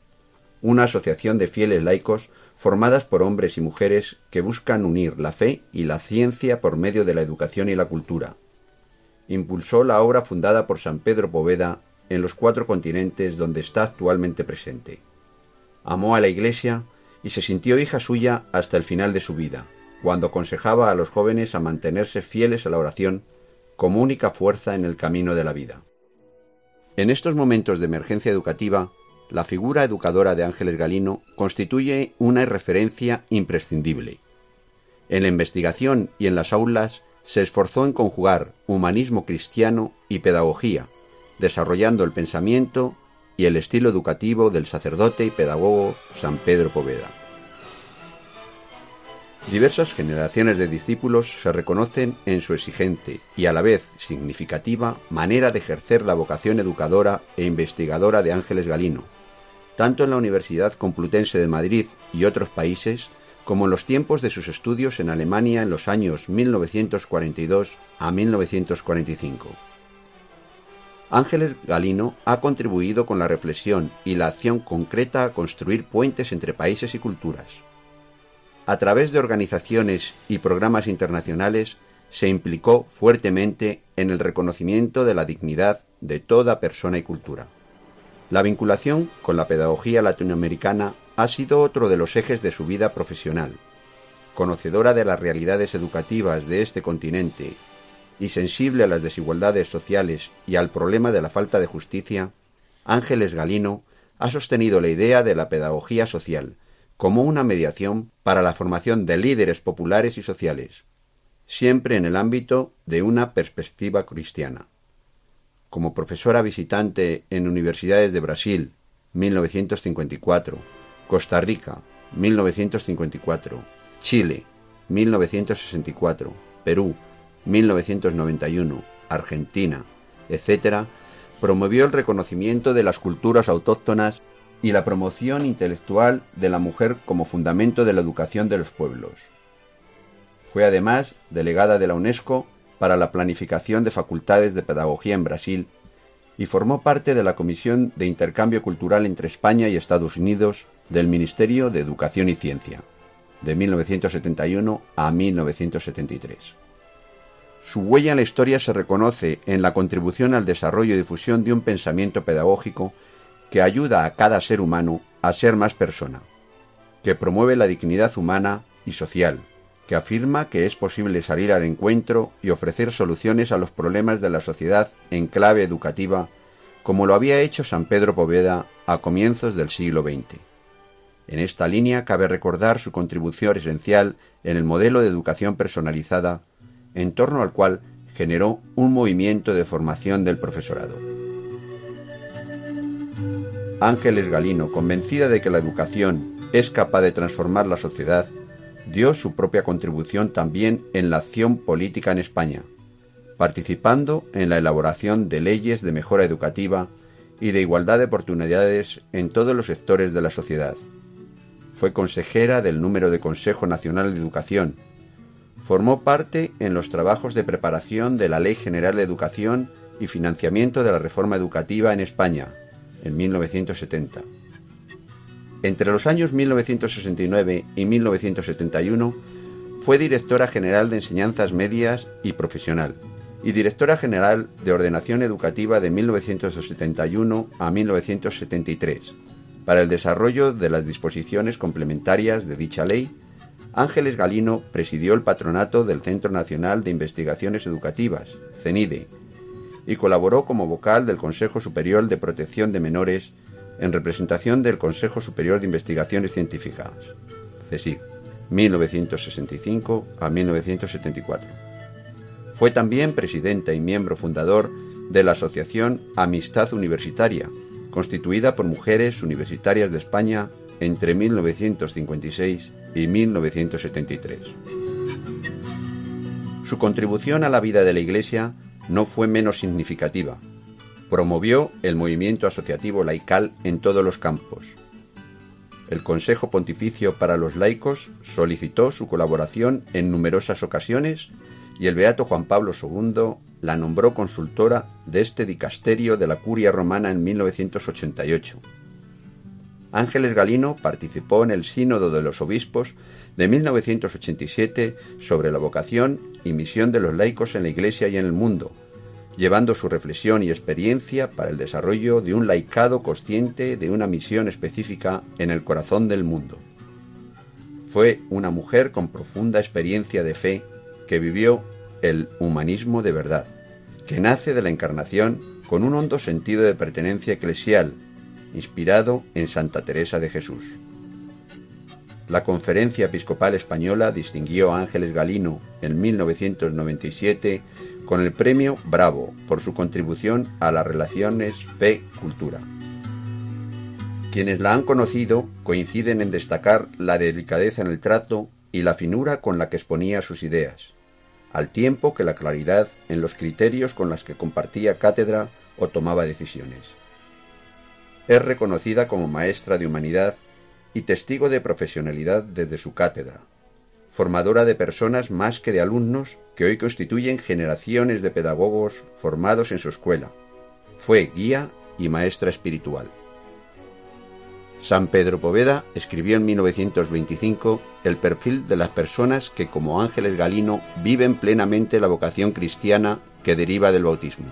una asociación de fieles laicos formadas por hombres y mujeres que buscan unir la fe y la ciencia por medio de la educación y la cultura. Impulsó la obra fundada por San Pedro Poveda en los cuatro continentes donde está actualmente presente. Amó a la Iglesia y se sintió hija suya hasta el final de su vida, cuando aconsejaba a los jóvenes a mantenerse fieles a la oración como única fuerza en el camino de la vida. En estos momentos de emergencia educativa, la figura educadora de Ángeles Galino constituye una referencia imprescindible. En la investigación y en las aulas se esforzó en conjugar humanismo cristiano y pedagogía, desarrollando el pensamiento y el estilo educativo del sacerdote y pedagogo San Pedro Poveda. Diversas generaciones de discípulos se reconocen en su exigente y a la vez significativa manera de ejercer la vocación educadora e investigadora de Ángeles Galino, tanto en la Universidad Complutense de Madrid y otros países, como en los tiempos de sus estudios en Alemania en los años 1942 a 1945. Ángeles Galino ha contribuido con la reflexión y la acción concreta a construir puentes entre países y culturas a través de organizaciones y programas internacionales, se implicó fuertemente en el reconocimiento de la dignidad de toda persona y cultura. La vinculación con la pedagogía latinoamericana ha sido otro de los ejes de su vida profesional. Conocedora de las realidades educativas de este continente y sensible a las desigualdades sociales y al problema de la falta de justicia, Ángeles Galino ha sostenido la idea de la pedagogía social, como una mediación para la formación de líderes populares y sociales, siempre en el ámbito de una perspectiva cristiana. Como profesora visitante en universidades de Brasil, 1954, Costa Rica, 1954, Chile, 1964, Perú, 1991, Argentina, etc., promovió el reconocimiento de las culturas autóctonas y la promoción intelectual de la mujer como fundamento de la educación de los pueblos. Fue además delegada de la UNESCO para la planificación de facultades de pedagogía en Brasil y formó parte de la Comisión de Intercambio Cultural entre España y Estados Unidos del Ministerio de Educación y Ciencia, de 1971 a 1973. Su huella en la historia se reconoce en la contribución al desarrollo y difusión de un pensamiento pedagógico que ayuda a cada ser humano a ser más persona, que promueve la dignidad humana y social, que afirma que es posible salir al encuentro y ofrecer soluciones a los problemas de la sociedad en clave educativa, como lo había hecho San Pedro Poveda a comienzos del siglo XX. En esta línea cabe recordar su contribución esencial en el modelo de educación personalizada, en torno al cual generó un movimiento de formación del profesorado. Ángeles Galino, convencida de que la educación es capaz de transformar la sociedad, dio su propia contribución también en la acción política en España, participando en la elaboración de leyes de mejora educativa y de igualdad de oportunidades en todos los sectores de la sociedad. Fue consejera del número de Consejo Nacional de Educación. Formó parte en los trabajos de preparación de la Ley General de Educación y financiamiento de la reforma educativa en España, en 1970. Entre los años 1969 y 1971 fue directora general de enseñanzas medias y profesional y directora general de ordenación educativa de 1971 a 1973. Para el desarrollo de las disposiciones complementarias de dicha ley, Ángeles Galino presidió el patronato del Centro Nacional de Investigaciones Educativas, CENIDE, y colaboró como vocal del Consejo Superior de Protección de Menores en representación del Consejo Superior de Investigaciones Científicas, CSIC, 1965 a 1974. Fue también presidenta y miembro fundador de la Asociación Amistad Universitaria, constituida por mujeres universitarias de España entre 1956 y 1973. Su contribución a la vida de la Iglesia no fue menos significativa. Promovió el movimiento asociativo laical en todos los campos. El Consejo Pontificio para los Laicos solicitó su colaboración en numerosas ocasiones y el Beato Juan Pablo II la nombró consultora de este dicasterio de la Curia Romana en 1988. Ángeles Galino participó en el Sínodo de los Obispos de 1987 sobre la vocación y misión de los laicos en la Iglesia y en el mundo, llevando su reflexión y experiencia para el desarrollo de un laicado consciente de una misión específica en el corazón del mundo. Fue una mujer con profunda experiencia de fe que vivió el humanismo de verdad, que nace de la encarnación con un hondo sentido de pertenencia eclesial, inspirado en Santa Teresa de Jesús. La Conferencia Episcopal Española distinguió a Ángeles Galino en 1997 con el premio Bravo por su contribución a las relaciones fe-cultura. Quienes la han conocido coinciden en destacar la delicadeza en el trato y la finura con la que exponía sus ideas, al tiempo que la claridad en los criterios con los que compartía cátedra o tomaba decisiones. Es reconocida como maestra de humanidad y testigo de profesionalidad desde su cátedra, formadora de personas más que de alumnos que hoy constituyen generaciones de pedagogos formados en su escuela. Fue guía y maestra espiritual. San Pedro Poveda escribió en 1925 el perfil de las personas que como Ángeles Galino viven plenamente la vocación cristiana que deriva del bautismo.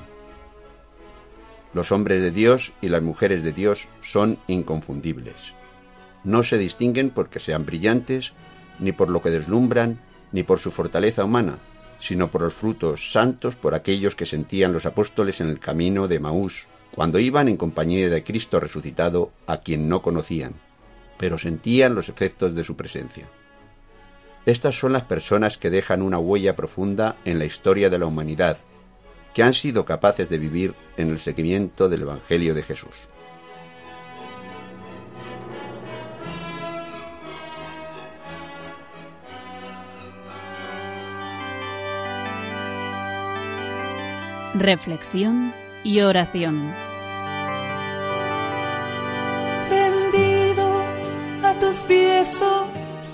Los hombres de Dios y las mujeres de Dios son inconfundibles. No se distinguen porque sean brillantes ni por lo que deslumbran, ni por su fortaleza humana, sino por los frutos santos por aquellos que sentían los apóstoles en el camino de Maús, cuando iban en compañía de Cristo resucitado, a quien no conocían, pero sentían los efectos de su presencia. Estas son las personas que dejan una huella profunda en la historia de la humanidad, que han sido capaces de vivir en el seguimiento del Evangelio de Jesús. Reflexión y oración. Rendido a tus pies, oh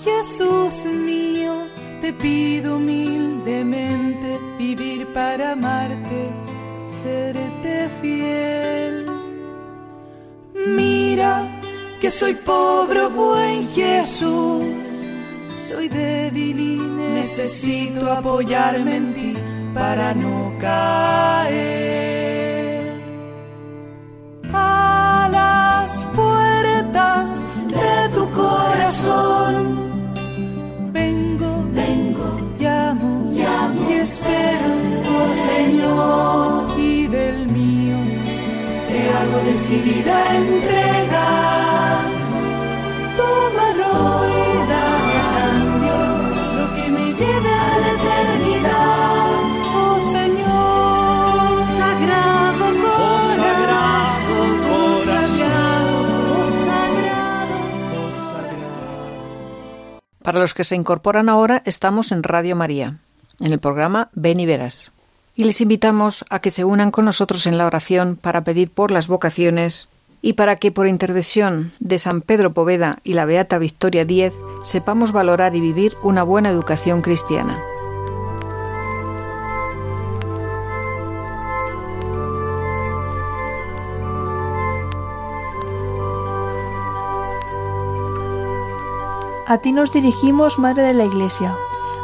Jesús mío, te pido humildemente vivir para amarte, serte fiel. Mira que soy pobre, oh buen Jesús, soy débil y necesito apoyarme en ti para no caer. A las puertas de tu corazón vengo, vengo, llamo, llamo y espero, oh Señor, y del mío te hago decidida entrega. Para los que se incorporan ahora, estamos en Radio María, en el programa Ven y Verás. Y les invitamos a que se unan con nosotros en la oración para pedir por las vocaciones y para que por intercesión de San Pedro Poveda y la Beata Victoria Díez sepamos valorar y vivir una buena educación cristiana. A ti nos dirigimos, Madre de la Iglesia,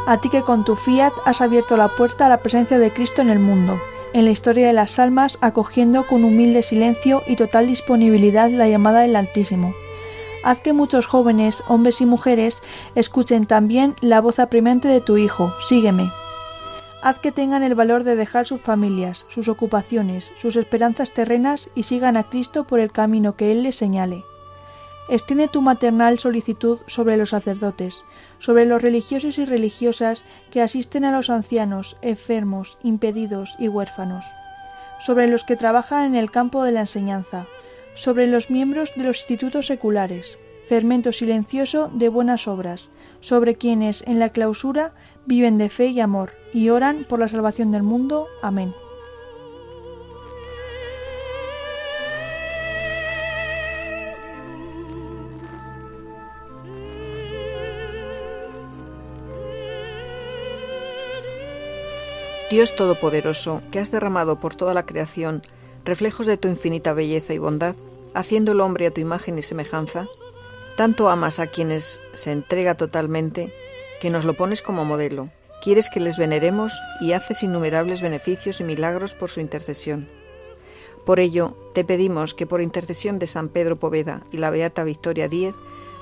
a ti que con tu fiat has abierto la puerta a la presencia de Cristo en el mundo, en la historia de las almas, acogiendo con humilde silencio y total disponibilidad la llamada del Altísimo. Haz que muchos jóvenes, hombres y mujeres, escuchen también la voz apremiante de tu Hijo, sígueme. Haz que tengan el valor de dejar sus familias, sus ocupaciones, sus esperanzas terrenas y sigan a Cristo por el camino que Él les señale. Extiende tu maternal solicitud sobre los sacerdotes, sobre los religiosos y religiosas que asisten a los ancianos, enfermos, impedidos y huérfanos, sobre los que trabajan en el campo de la enseñanza, sobre los miembros de los institutos seculares, fermento silencioso de buenas obras, sobre quienes en la clausura viven de fe y amor y oran por la salvación del mundo. Amén. Dios Todopoderoso, que has derramado por toda la creación reflejos de tu infinita belleza y bondad, haciendo el hombre a tu imagen y semejanza, tanto amas a quienes se entrega totalmente, que nos lo pones como modelo. Quieres que les veneremos y haces innumerables beneficios y milagros por su intercesión. Por ello, te pedimos que por intercesión de San Pedro Poveda y la Beata Victoria Díez,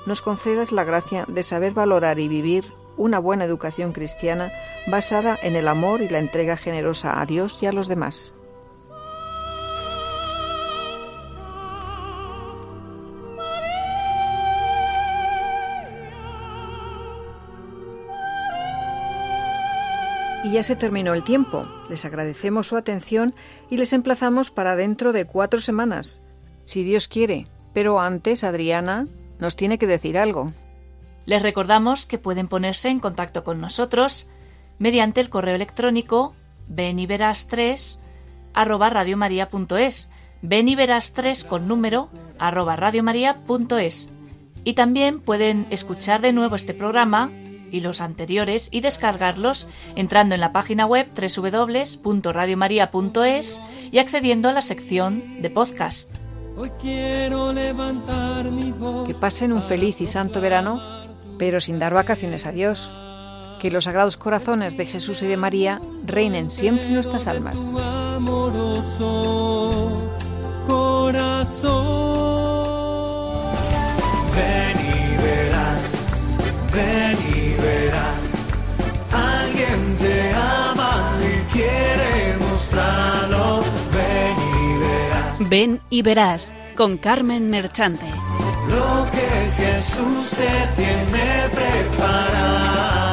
nos concedas la gracia de saber valorar y vivir una buena educación cristiana basada en el amor y la entrega generosa a Dios y a los demás. Y ya se terminó el tiempo. Les agradecemos su atención y les emplazamos para dentro de cuatro semanas, si Dios quiere. Pero antes, Adriana nos tiene que decir algo. Les recordamos que pueden ponerse en contacto con nosotros mediante el correo electrónico beniveras3 arroba radiomaria.es beniveras3 con número arroba radiomaria.es y también pueden escuchar de nuevo este programa y los anteriores y descargarlos entrando en la página web www.radiomaria.es y accediendo a la sección de podcast. Que pasen un feliz y santo verano, pero sin dar vacaciones a Dios. Que los sagrados corazones de Jesús y de María reinen siempre en nuestras almas. Ven y verás, ven y verás. Alguien te ama y quiere mostrarlo. Ven y verás Ven y verás con Carmen Merchante. Lo que Jesús te tiene preparado.